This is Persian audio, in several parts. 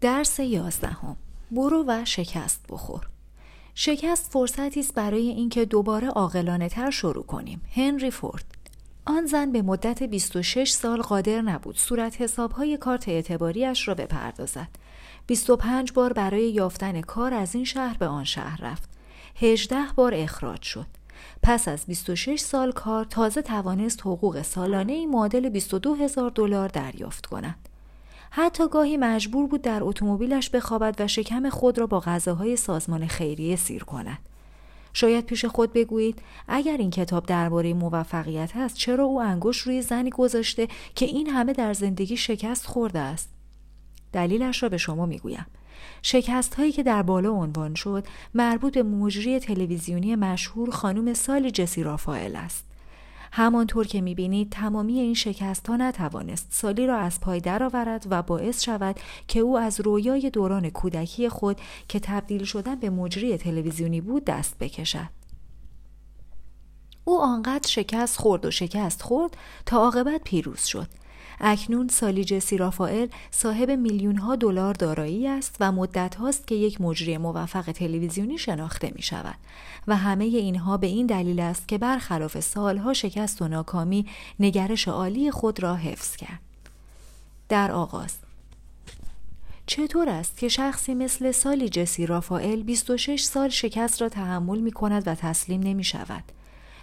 درس یازدهم. برو و شکست بخور. شکست فرصتی است برای اینکه دوباره عاقلانه تر شروع کنیم. هنری فورد. آن زن به مدت 26 سال قادر نبود صورت حسابهای کارت اعتباریش را بپردازد. 25 بار برای یافتن کار از این شهر به آن شهر رفت. 18 بار اخراج شد. پس از 26 سال کار تازه توانست حقوق سالانه ای معادل 22 هزار دلار دریافت کند. حتی گاهی مجبور بود در اتومبیلش بخوابد و شکم خود را با غذاهای سازمان خیریه سیر کند. شاید پیش خود بگویید اگر این کتاب درباره موفقیت است چرا او انگشت روی زنی گذاشته که این همه در زندگی شکست خورده است؟ دلیلش را به شما می‌گویم. شکست هایی که در بالا عنوان شد مربوط به مجری تلویزیونی مشهور خانم سالی جسی رافائل است. همانطور که می‌بینید تمامی این شکست ها نتوانست سالی را از پای درآورد و باعث شود که او از رویای دوران کودکی خود که تبدیل شدن به مجری تلویزیونی بود دست بکشد. او آنقدر شکست خورد و شکست خورد تا عاقبت پیروز شد اکنون سالی رافائل صاحب میلیون ها دلار دارایی است و مدت هاست که یک مجری موفق تلویزیونی شناخته می شود و همه اینها به این دلیل است که برخلاف سالها شکست و ناکامی نگرش عالی خود را حفظ کرد. در آغاز چطور است که شخصی مثل سالی جسی رافائل 26 سال شکست را تحمل می کند و تسلیم نمی شود؟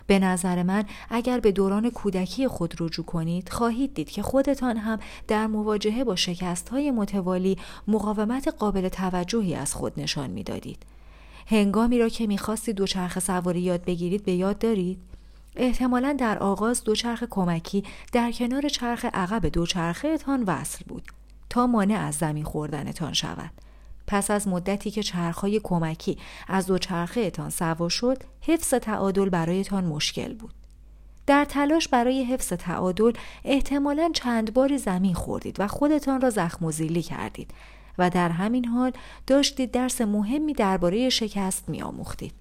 به نظر من اگر به دوران کودکی خود رجوع کنید خواهید دید که خودتان هم در مواجهه با شکست های متوالی مقاومت قابل توجهی از خود نشان می‌دادید. هنگامی را که می‌خواستید دوچرخه سواری یاد بگیرید به یاد دارید؟ احتمالا در آغاز دوچرخ کمکی در کنار چرخ عقب دوچرخهتان وصل بود تا مانع از زمین خوردنتان شود. پس از مدتی که چرخهای کمکی از دو چرخهتان سوا شد حفظ تعادل برایتان مشکل بود در تلاش برای حفظ تعادل احتمالا چند باری زمین خوردید و خودتان را زخم و زیلی کردید و در همین حال داشتید درس مهمی درباره شکست میآموختید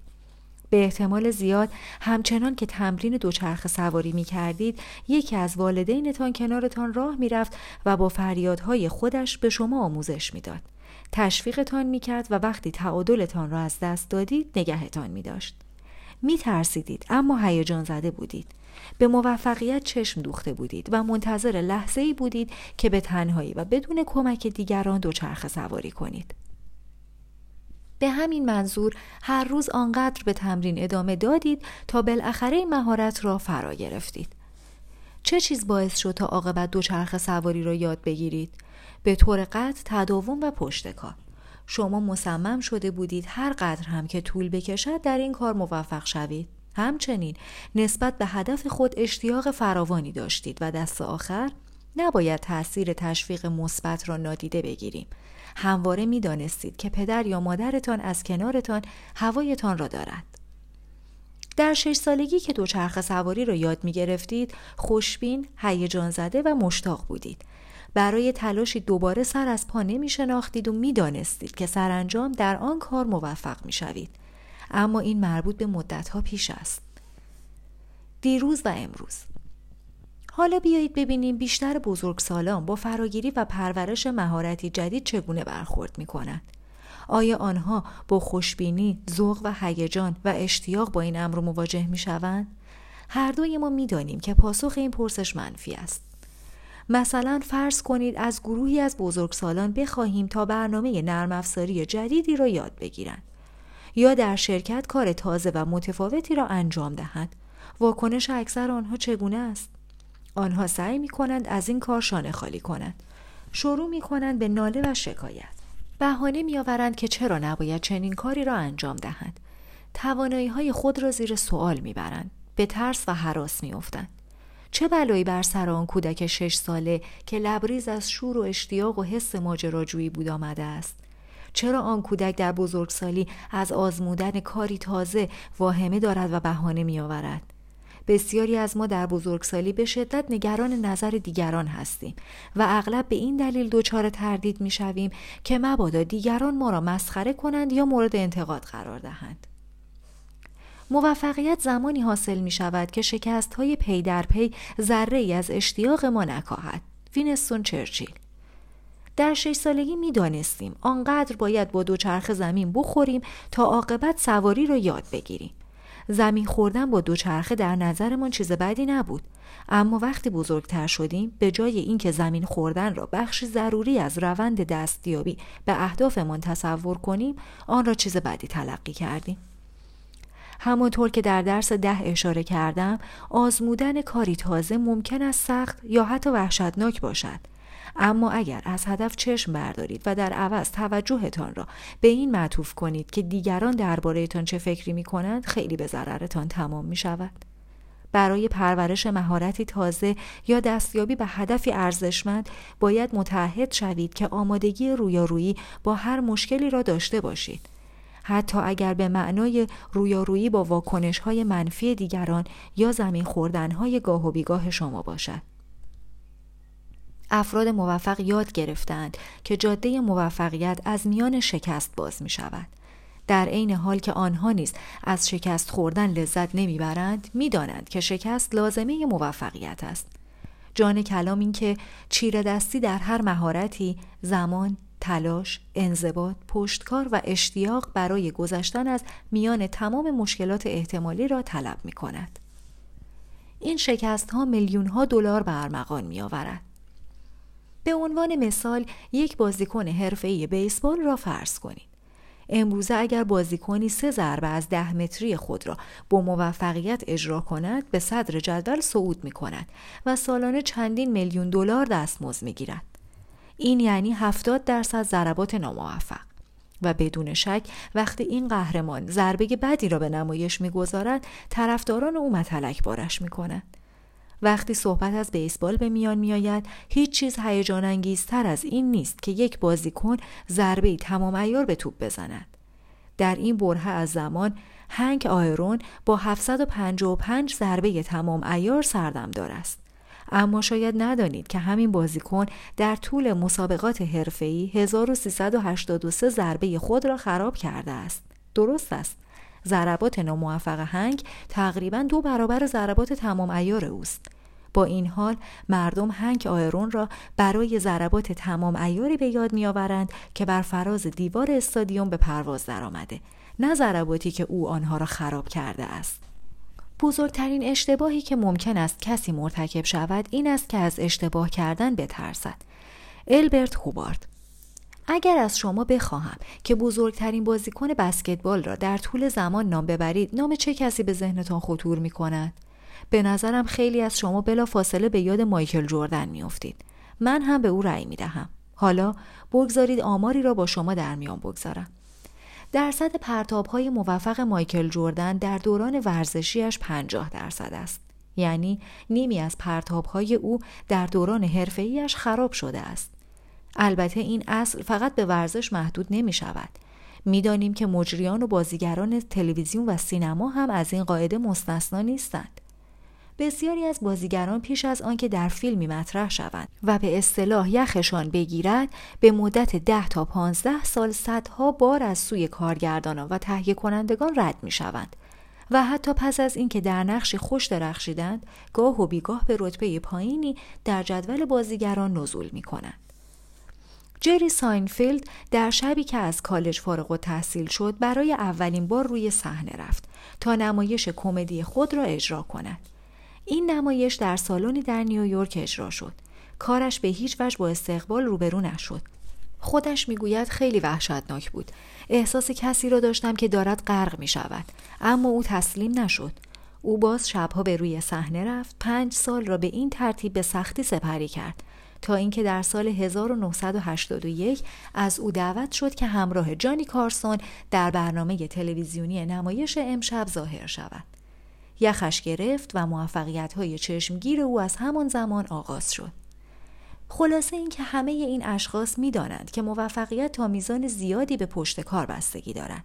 به احتمال زیاد همچنان که تمرین دوچرخه سواری می کردید یکی از والدینتان کنارتان راه می رفت و با فریادهای خودش به شما آموزش می‌داد. تشویقتان می کرد و وقتی تعادلتان را از دست دادید نگهتان می داشت. می ترسیدید اما هیجان زده بودید. به موفقیت چشم دوخته بودید و منتظر لحظه ای بودید که به تنهایی و بدون کمک دیگران دوچرخه سواری کنید. به همین منظور هر روز آنقدر به تمرین ادامه دادید تا بالاخره مهارت را فرا گرفتید. چه چیز باعث شد تا عاقبت دوچرخه سواری را یاد بگیرید؟ به طور قطع تداوم و پشتکار شما مصمم شده بودید هر قدر هم که طول بکشد در این کار موفق شوید. همچنین نسبت به هدف خود اشتیاق فراوانی داشتید و دست آخر نباید تاثیر تشویق مثبت را نادیده بگیریم. همواره می دانستید که پدر یا مادرتان از کنارتان هوایتان را دارد. در شش سالگی که دوچرخه سواری را یاد می گرفتید خوشبین، هیجان زده و مشتاق بودید. برای تلاشی دوباره سر از پا نمی شناختید و می دانستید که سرانجام در آن کار موفق می شوید. اما این مربوط به مدتها پیش است. دیروز و امروز حالا بیایید ببینیم بیشتر بزرگسالان با فراگیری و پرورش مهارتی جدید چگونه برخورد می کنند. آیا آنها با خوشبینی، ذوق و هیجان و اشتیاق با این امر مواجه می شوند؟ هر دوی ما می دانیم که پاسخ این پرسش منفی است. مثلا فرض کنید از گروهی از بزرگسالان بخواهیم تا برنامه نرم افزاری جدیدی را یاد بگیرند یا در شرکت کار تازه و متفاوتی را انجام دهند. واکنش اکثر آنها چگونه است؟ آنها سعی می کنند از این کار شانه خالی کنند. شروع می کنند به ناله و شکایت. بهانه می آورند که چرا نباید چنین کاری را انجام دهند. توانایی های خود را زیر سوال می برند به ترس و حراس می افتند. چه بلایی بر سر آن کودک شش ساله که لبریز از شور و اشتیاق و حس ماجراجویی بود آمده است چرا آن کودک در بزرگسالی از آزمودن کاری تازه واهمه دارد و بهانه می آورد بسیاری از ما در بزرگسالی به شدت نگران نظر دیگران هستیم و اغلب به این دلیل دچار تردید می شویم که مبادا دیگران ما را مسخره کنند یا مورد انتقاد قرار دهند. موفقیت زمانی حاصل می شود که شکست های پی در پی ذره ای از اشتیاق ما نکاهد. وینستون چرچیل در شش سالگی می دانستیم آنقدر باید با دوچرخه زمین بخوریم تا عاقبت سواری را یاد بگیریم. زمین خوردن با دوچرخه در نظرمان چیز بدی نبود اما وقتی بزرگتر شدیم به جای اینکه زمین خوردن را بخشی ضروری از روند دستیابی به اهدافمان تصور کنیم آن را چیز بدی تلقی کردیم همانطور که در درس ده اشاره کردم آزمودن کاری تازه ممکن است سخت یا حتی وحشتناک باشد اما اگر از هدف چشم بردارید و در عوض توجهتان را به این معطوف کنید که دیگران دربارهتان چه فکری می کنند خیلی به ضررتان تمام می شود. برای پرورش مهارتی تازه یا دستیابی به هدفی ارزشمند باید متحد شوید که آمادگی رویارویی با هر مشکلی را داشته باشید. حتی اگر به معنای رویارویی با واکنش های منفی دیگران یا زمین خوردن های گاه و بیگاه شما باشد. افراد موفق یاد گرفتند که جاده موفقیت از میان شکست باز می شود. در عین حال که آنها نیز از شکست خوردن لذت نمی‌برند می‌دانند که شکست لازمه موفقیت است جان کلام این که چیره دستی در هر مهارتی زمان تلاش، انضباط، پشتکار و اشتیاق برای گذشتن از میان تمام مشکلات احتمالی را طلب می کند. این شکست ها میلیون ها دلار به ارمغان می آورد. به عنوان مثال یک بازیکن حرفه‌ای بیسبال را فرض کنید. امروزه اگر بازیکنی سه ضربه از ده متری خود را با موفقیت اجرا کند به صدر جدول صعود می کند و سالانه چندین میلیون دلار دستمزد می گیرد. این یعنی 70 درصد ضربات ناموفق. و بدون شک وقتی این قهرمان ضربه بدی را به نمایش می‌گذارد طرفداران او متلک بارش می‌کنند. وقتی صحبت از بیسبال به میان میآید هیچ چیز هیجان انگیزتر از این نیست که یک بازیکن ضربه تمام ایار به توپ بزند. در این بره از زمان هنگ آیرون با 755 ضربه تمام ایار سردمدار است. اما شاید ندانید که همین بازیکن در طول مسابقات حرفه‌ای 1383 ضربه خود را خراب کرده است. درست است. ضربات ناموفق هنگ تقریبا دو برابر ضربات تمام ایار اوست. با این حال مردم هنگ آیرون را برای ضربات تمام ایاری به یاد میآورند که بر فراز دیوار استادیوم به پرواز درآمده نه ضرباتی که او آنها را خراب کرده است. بزرگترین اشتباهی که ممکن است کسی مرتکب شود این است که از اشتباه کردن بترسد البرت هوبارد اگر از شما بخواهم که بزرگترین بازیکن بسکتبال را در طول زمان نام ببرید نام چه کسی به ذهنتان خطور می کند؟ به نظرم خیلی از شما بلا فاصله به یاد مایکل جردن میافتید. من هم به او رأی می دهم. حالا بگذارید آماری را با شما در میان بگذارم. درصد پرتاب های موفق مایکل جردن در دوران ورزشیش 50 درصد است. یعنی نیمی از پرتاب های او در دوران حرفه‌ایش خراب شده است. البته این اصل فقط به ورزش محدود نمی شود. می‌دانیم که مجریان و بازیگران تلویزیون و سینما هم از این قاعده مستثنا نیستند. بسیاری از بازیگران پیش از آنکه در فیلمی مطرح شوند و به اصطلاح یخشان بگیرد به مدت ده تا پانزده سال صدها بار از سوی کارگردانان و تهیه کنندگان رد می شوند و حتی پس از اینکه در نقشی خوش درخشیدند گاه و بیگاه به رتبه پایینی در جدول بازیگران نزول می کنند. جری ساینفیلد در شبی که از کالج فارغ التحصیل شد برای اولین بار روی صحنه رفت تا نمایش کمدی خود را اجرا کند. این نمایش در سالنی در نیویورک اجرا شد. کارش به هیچ وجه با استقبال روبرو نشد. خودش می‌گوید خیلی وحشتناک بود. احساس کسی را داشتم که دارد غرق می شود. اما او تسلیم نشد. او باز شبها به روی صحنه رفت پنج سال را به این ترتیب به سختی سپری کرد تا اینکه در سال 1981 از او دعوت شد که همراه جانی کارسون در برنامه تلویزیونی نمایش امشب ظاهر شود. یخش گرفت و موفقیت های چشمگیر او از همان زمان آغاز شد. خلاصه اینکه همه این اشخاص می‌دانند که موفقیت تا میزان زیادی به پشت کار بستگی دارند.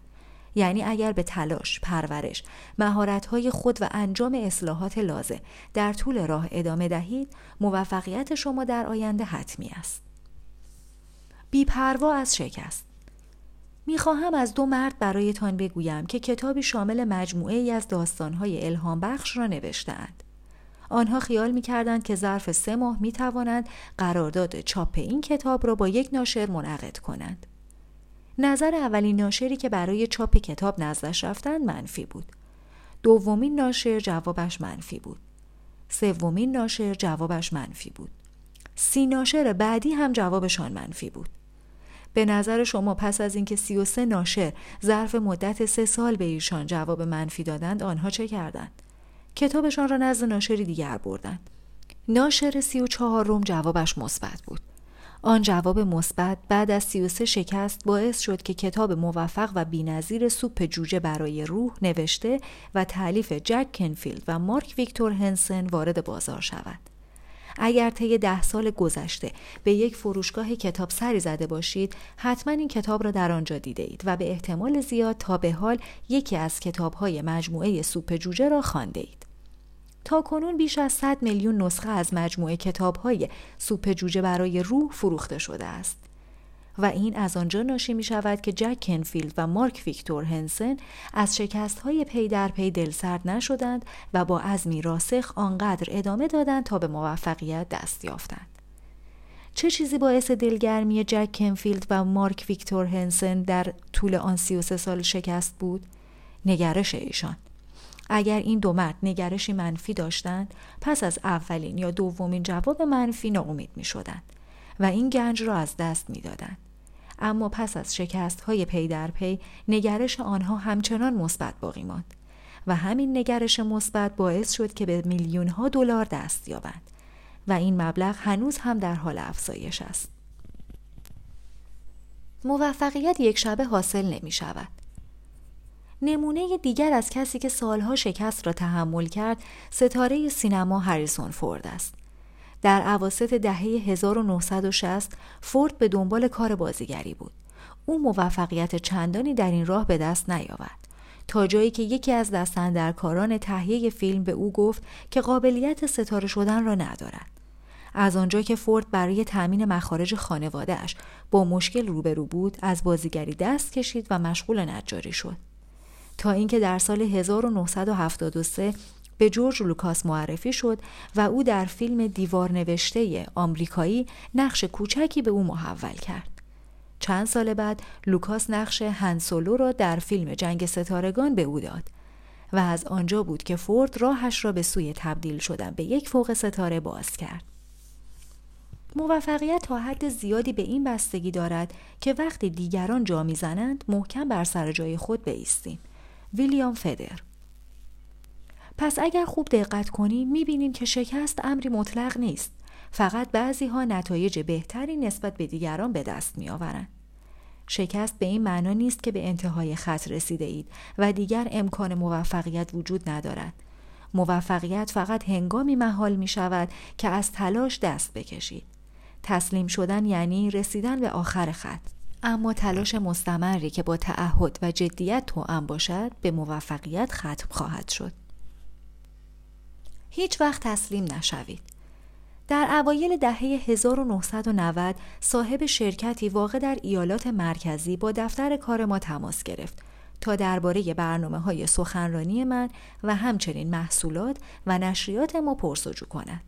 یعنی اگر به تلاش، پرورش، مهارت‌های خود و انجام اصلاحات لازم در طول راه ادامه دهید، موفقیت شما در آینده حتمی است. بیپروا از شکست می‌خواهم از دو مرد برایتان بگویم که کتابی شامل مجموعه ای از داستانهای الهام بخش را نوشتهاند. آنها خیال می کردند که ظرف سه ماه می توانند قرارداد چاپ این کتاب را با یک ناشر منعقد کنند. نظر اولین ناشری که برای چاپ کتاب نزدش رفتند منفی بود. دومین ناشر جوابش منفی بود. سومین ناشر جوابش منفی بود. سی ناشر بعدی هم جوابشان منفی بود. به نظر شما پس از اینکه سی و سه ناشر ظرف مدت سه سال به ایشان جواب منفی دادند آنها چه کردند؟ کتابشان را نزد ناشری دیگر بردند. ناشر سی و چهارم جوابش مثبت بود. آن جواب مثبت بعد از 33 شکست باعث شد که کتاب موفق و بینظیر سوپ جوجه برای روح نوشته و تعلیف جک کنفیلد و مارک ویکتور هنسن وارد بازار شود. اگر طی ده سال گذشته به یک فروشگاه کتاب سری زده باشید حتما این کتاب را در آنجا دیده اید و به احتمال زیاد تا به حال یکی از کتابهای مجموعه سوپ جوجه را خوانده اید. تا کنون بیش از 100 میلیون نسخه از مجموعه های سوپ جوجه برای روح فروخته شده است. و این از آنجا ناشی می شود که جک کنفیلد و مارک ویکتور هنسن از شکست های پی در پی دلسرد نشدند و با عزمی راسخ آنقدر ادامه دادند تا به موفقیت دست یافتند. چه چیزی باعث دلگرمی جک کنفیلد و مارک ویکتور هنسن در طول آن 33 سال شکست بود؟ نگرش ایشان. اگر این دو مرد نگرشی منفی داشتند پس از اولین یا دومین جواب منفی ناامید می شدند و این گنج را از دست می دادند. اما پس از شکست های پی در پی نگرش آنها همچنان مثبت باقی ماند و همین نگرش مثبت باعث شد که به میلیون ها دلار دست یابند و این مبلغ هنوز هم در حال افزایش است. موفقیت یک شبه حاصل نمی شود. نمونه دیگر از کسی که سالها شکست را تحمل کرد ستاره سینما هریسون فورد است. در عواست دهه 1960 فورد به دنبال کار بازیگری بود. او موفقیت چندانی در این راه به دست نیاورد. تا جایی که یکی از دستندرکاران تهیه فیلم به او گفت که قابلیت ستاره شدن را ندارد. از آنجا که فورد برای تأمین مخارج خانوادهش با مشکل روبرو بود از بازیگری دست کشید و مشغول نجاری شد. تا اینکه در سال 1973 به جورج لوکاس معرفی شد و او در فیلم دیوار نوشته آمریکایی نقش کوچکی به او محول کرد. چند سال بعد لوکاس نقش هان سولو را در فیلم جنگ ستارگان به او داد و از آنجا بود که فورد راهش را به سوی تبدیل شدن به یک فوق ستاره باز کرد. موفقیت تا حد زیادی به این بستگی دارد که وقتی دیگران جا می‌زنند محکم بر سر جای خود بیستیم. ویلیام فدر پس اگر خوب دقت کنیم می‌بینیم که شکست امری مطلق نیست. فقط بعضی ها نتایج بهتری نسبت به دیگران به دست میآورند. شکست به این معنا نیست که به انتهای خط رسیده اید و دیگر امکان موفقیت وجود ندارد. موفقیت فقط هنگامی محال می شود که از تلاش دست بکشید. تسلیم شدن یعنی رسیدن به آخر خط. اما تلاش مستمری که با تعهد و جدیت توأم باشد به موفقیت ختم خواهد شد. هیچ وقت تسلیم نشوید. در اوایل دهه 1990 صاحب شرکتی واقع در ایالات مرکزی با دفتر کار ما تماس گرفت تا درباره برنامه های سخنرانی من و همچنین محصولات و نشریات ما پرسجو کند.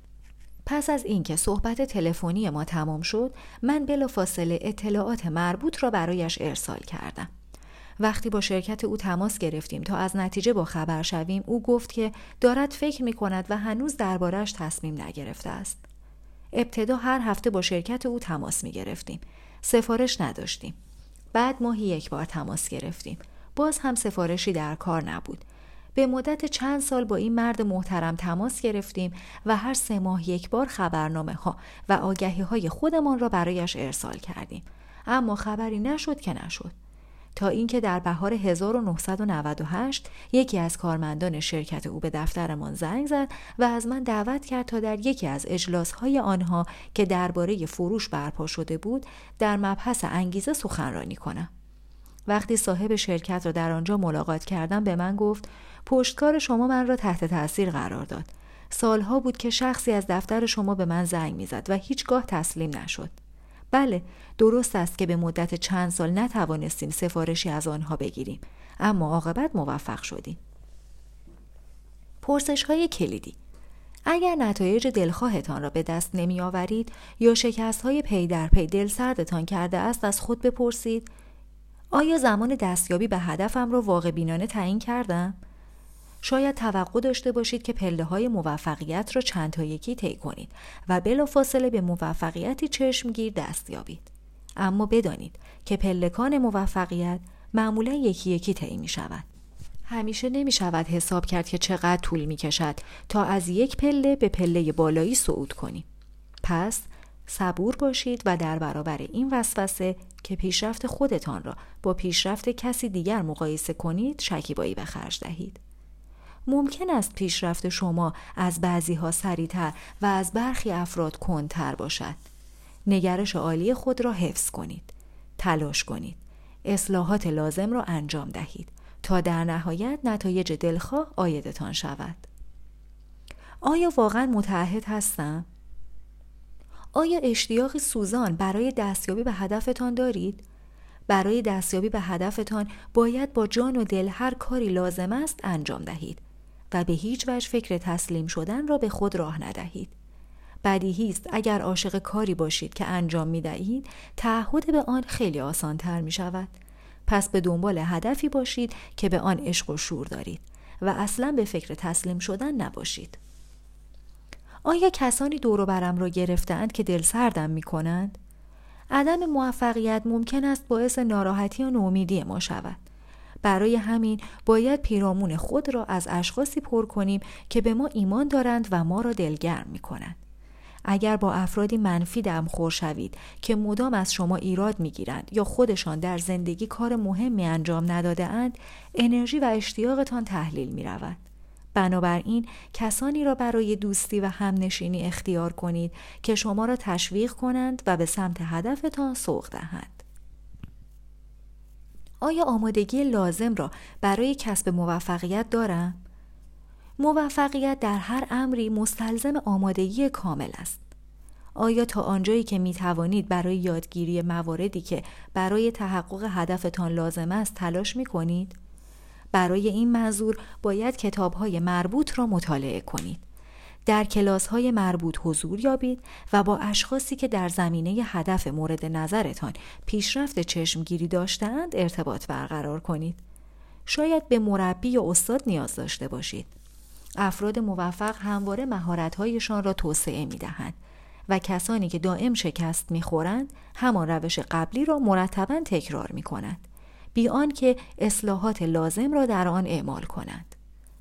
پس از اینکه صحبت تلفنی ما تمام شد من بلافاصله اطلاعات مربوط را برایش ارسال کردم وقتی با شرکت او تماس گرفتیم تا از نتیجه با خبر شویم او گفت که دارد فکر می کند و هنوز دربارش تصمیم نگرفته است. ابتدا هر هفته با شرکت او تماس می گرفتیم سفارش نداشتیم. بعد ماهی یک بار تماس گرفتیم. باز هم سفارشی در کار نبود. به مدت چند سال با این مرد محترم تماس گرفتیم و هر سه ماه یک بار خبرنامه ها و آگهی های خودمان را برایش ارسال کردیم. اما خبری نشد که نشد. تا اینکه در بهار 1998 یکی از کارمندان شرکت او به دفترمان زنگ زد و از من دعوت کرد تا در یکی از های آنها که درباره فروش برپا شده بود در مبحث انگیزه سخنرانی کنم. وقتی صاحب شرکت را در آنجا ملاقات کردم به من گفت پشتکار شما من را تحت تاثیر قرار داد. سالها بود که شخصی از دفتر شما به من زنگ می‌زد و هیچگاه تسلیم نشد. بله درست است که به مدت چند سال نتوانستیم سفارشی از آنها بگیریم اما عاقبت موفق شدیم. پرسش های کلیدی اگر نتایج دلخواهتان را به دست نمی آورید یا شکست های پی در پی دل سردتان کرده است از خود بپرسید آیا زمان دستیابی به هدفم را واقع بینانه تعیین کردم؟ شاید توقع داشته باشید که پله های موفقیت را چند تا یکی طی کنید و بلافاصله به موفقیتی چشمگیر دست یابید. اما بدانید که پلکان موفقیت معمولا یکی یکی طی می شود. همیشه نمی شود حساب کرد که چقدر طول می کشد تا از یک پله به پله بالایی صعود کنید. پس صبور باشید و در برابر این وسوسه که پیشرفت خودتان را با پیشرفت کسی دیگر مقایسه کنید شکیبایی به خرج دهید. ممکن است پیشرفت شما از بعضی ها سریعتر و از برخی افراد کندتر باشد. نگرش عالی خود را حفظ کنید. تلاش کنید. اصلاحات لازم را انجام دهید تا در نهایت نتایج دلخواه آیدتان شود. آیا واقعا متعهد هستم؟ آیا اشتیاق سوزان برای دستیابی به هدفتان دارید؟ برای دستیابی به هدفتان باید با جان و دل هر کاری لازم است انجام دهید و به هیچ وجه فکر تسلیم شدن را به خود راه ندهید. بدیهی است اگر عاشق کاری باشید که انجام می دهید تعهد به آن خیلی آسان تر می شود. پس به دنبال هدفی باشید که به آن عشق و شور دارید و اصلا به فکر تسلیم شدن نباشید. آیا کسانی دور برم را گرفتند که دل سردم می کنند؟ عدم موفقیت ممکن است باعث ناراحتی و نومیدی ما شود. برای همین باید پیرامون خود را از اشخاصی پر کنیم که به ما ایمان دارند و ما را دلگرم می کنند. اگر با افرادی منفی خور شوید که مدام از شما ایراد می گیرند یا خودشان در زندگی کار مهمی انجام نداده اند، انرژی و اشتیاقتان تحلیل می رود. بنابراین کسانی را برای دوستی و همنشینی اختیار کنید که شما را تشویق کنند و به سمت هدفتان سوق دهند. آیا آمادگی لازم را برای کسب موفقیت دارم؟ موفقیت در هر امری مستلزم آمادگی کامل است. آیا تا آنجایی که می توانید برای یادگیری مواردی که برای تحقق هدفتان لازم است تلاش می کنید؟ برای این منظور باید کتاب های مربوط را مطالعه کنید. در کلاس های مربوط حضور یابید و با اشخاصی که در زمینه هدف مورد نظرتان پیشرفت چشمگیری داشتند ارتباط برقرار کنید. شاید به مربی یا استاد نیاز داشته باشید. افراد موفق همواره مهارت‌هایشان را توسعه می‌دهند و کسانی که دائم شکست می‌خورند همان روش قبلی را مرتبا تکرار می‌کنند. بی که اصلاحات لازم را در آن اعمال کنند.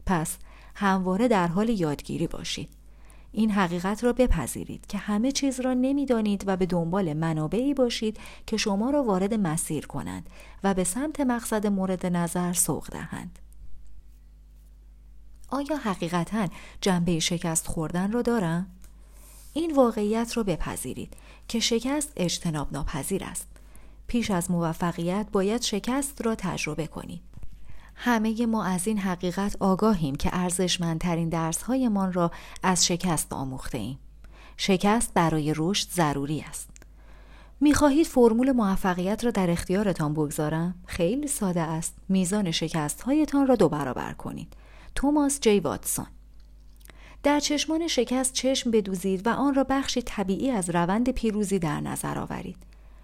پس همواره در حال یادگیری باشید. این حقیقت را بپذیرید که همه چیز را نمی‌دانید و به دنبال منابعی باشید که شما را وارد مسیر کنند و به سمت مقصد مورد نظر سوق دهند. آیا حقیقتا جنبه شکست خوردن را دارم؟ این واقعیت را بپذیرید که شکست اجتناب ناپذیر است. پیش از موفقیت باید شکست را تجربه کنید. همه ما از این حقیقت آگاهیم که ارزشمندترین درسهایمان را از شکست آموخته ایم. شکست برای رشد ضروری است. می‌خواهید فرمول موفقیت را در اختیارتان بگذارم؟ خیلی ساده است. میزان شکست هایتان را دو برابر کنید. توماس جی واتسون در چشمان شکست چشم بدوزید و آن را بخشی طبیعی از روند پیروزی در نظر آورید.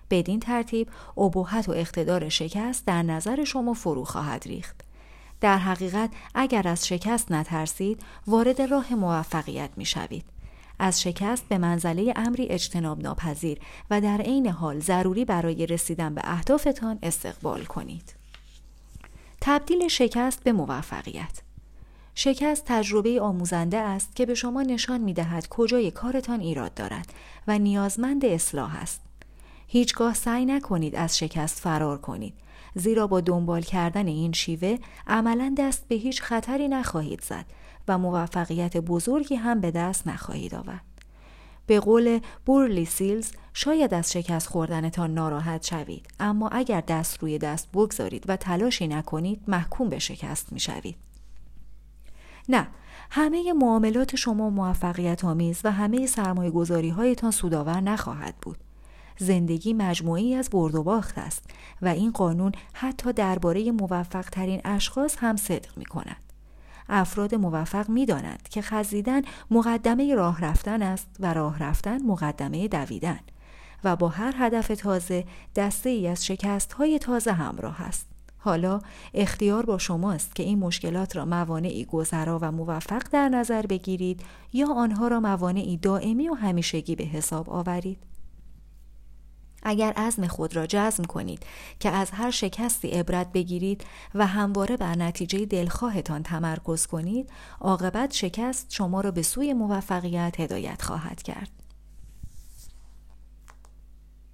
بدین ترتیب ابهت و اقتدار شکست در نظر شما فرو خواهد ریخت. در حقیقت اگر از شکست نترسید وارد راه موفقیت می شوید. از شکست به منزله امری اجتناب ناپذیر و در عین حال ضروری برای رسیدن به اهدافتان استقبال کنید. تبدیل شکست به موفقیت شکست تجربه آموزنده است که به شما نشان می دهد کجای کارتان ایراد دارد و نیازمند اصلاح است. هیچگاه سعی نکنید از شکست فرار کنید زیرا با دنبال کردن این شیوه عملا دست به هیچ خطری نخواهید زد و موفقیت بزرگی هم به دست نخواهید آورد. به قول بورلی سیلز شاید از شکست خوردنتان ناراحت شوید اما اگر دست روی دست بگذارید و تلاشی نکنید محکوم به شکست می شوید. نه همه معاملات شما موفقیت آمیز و همه سرمایه گذاری هایتان سودآور نخواهد بود. زندگی مجموعی از برد و باخت است و این قانون حتی درباره موفق ترین اشخاص هم صدق می کند. افراد موفق می دانند که خزیدن مقدمه راه رفتن است و راه رفتن مقدمه دویدن و با هر هدف تازه دسته ای از شکست های تازه همراه است. حالا اختیار با شماست که این مشکلات را موانعی گذرا و موفق در نظر بگیرید یا آنها را موانعی دائمی و همیشگی به حساب آورید. اگر عزم خود را جزم کنید که از هر شکستی عبرت بگیرید و همواره بر نتیجه دلخواهتان تمرکز کنید، عاقبت شکست شما را به سوی موفقیت هدایت خواهد کرد.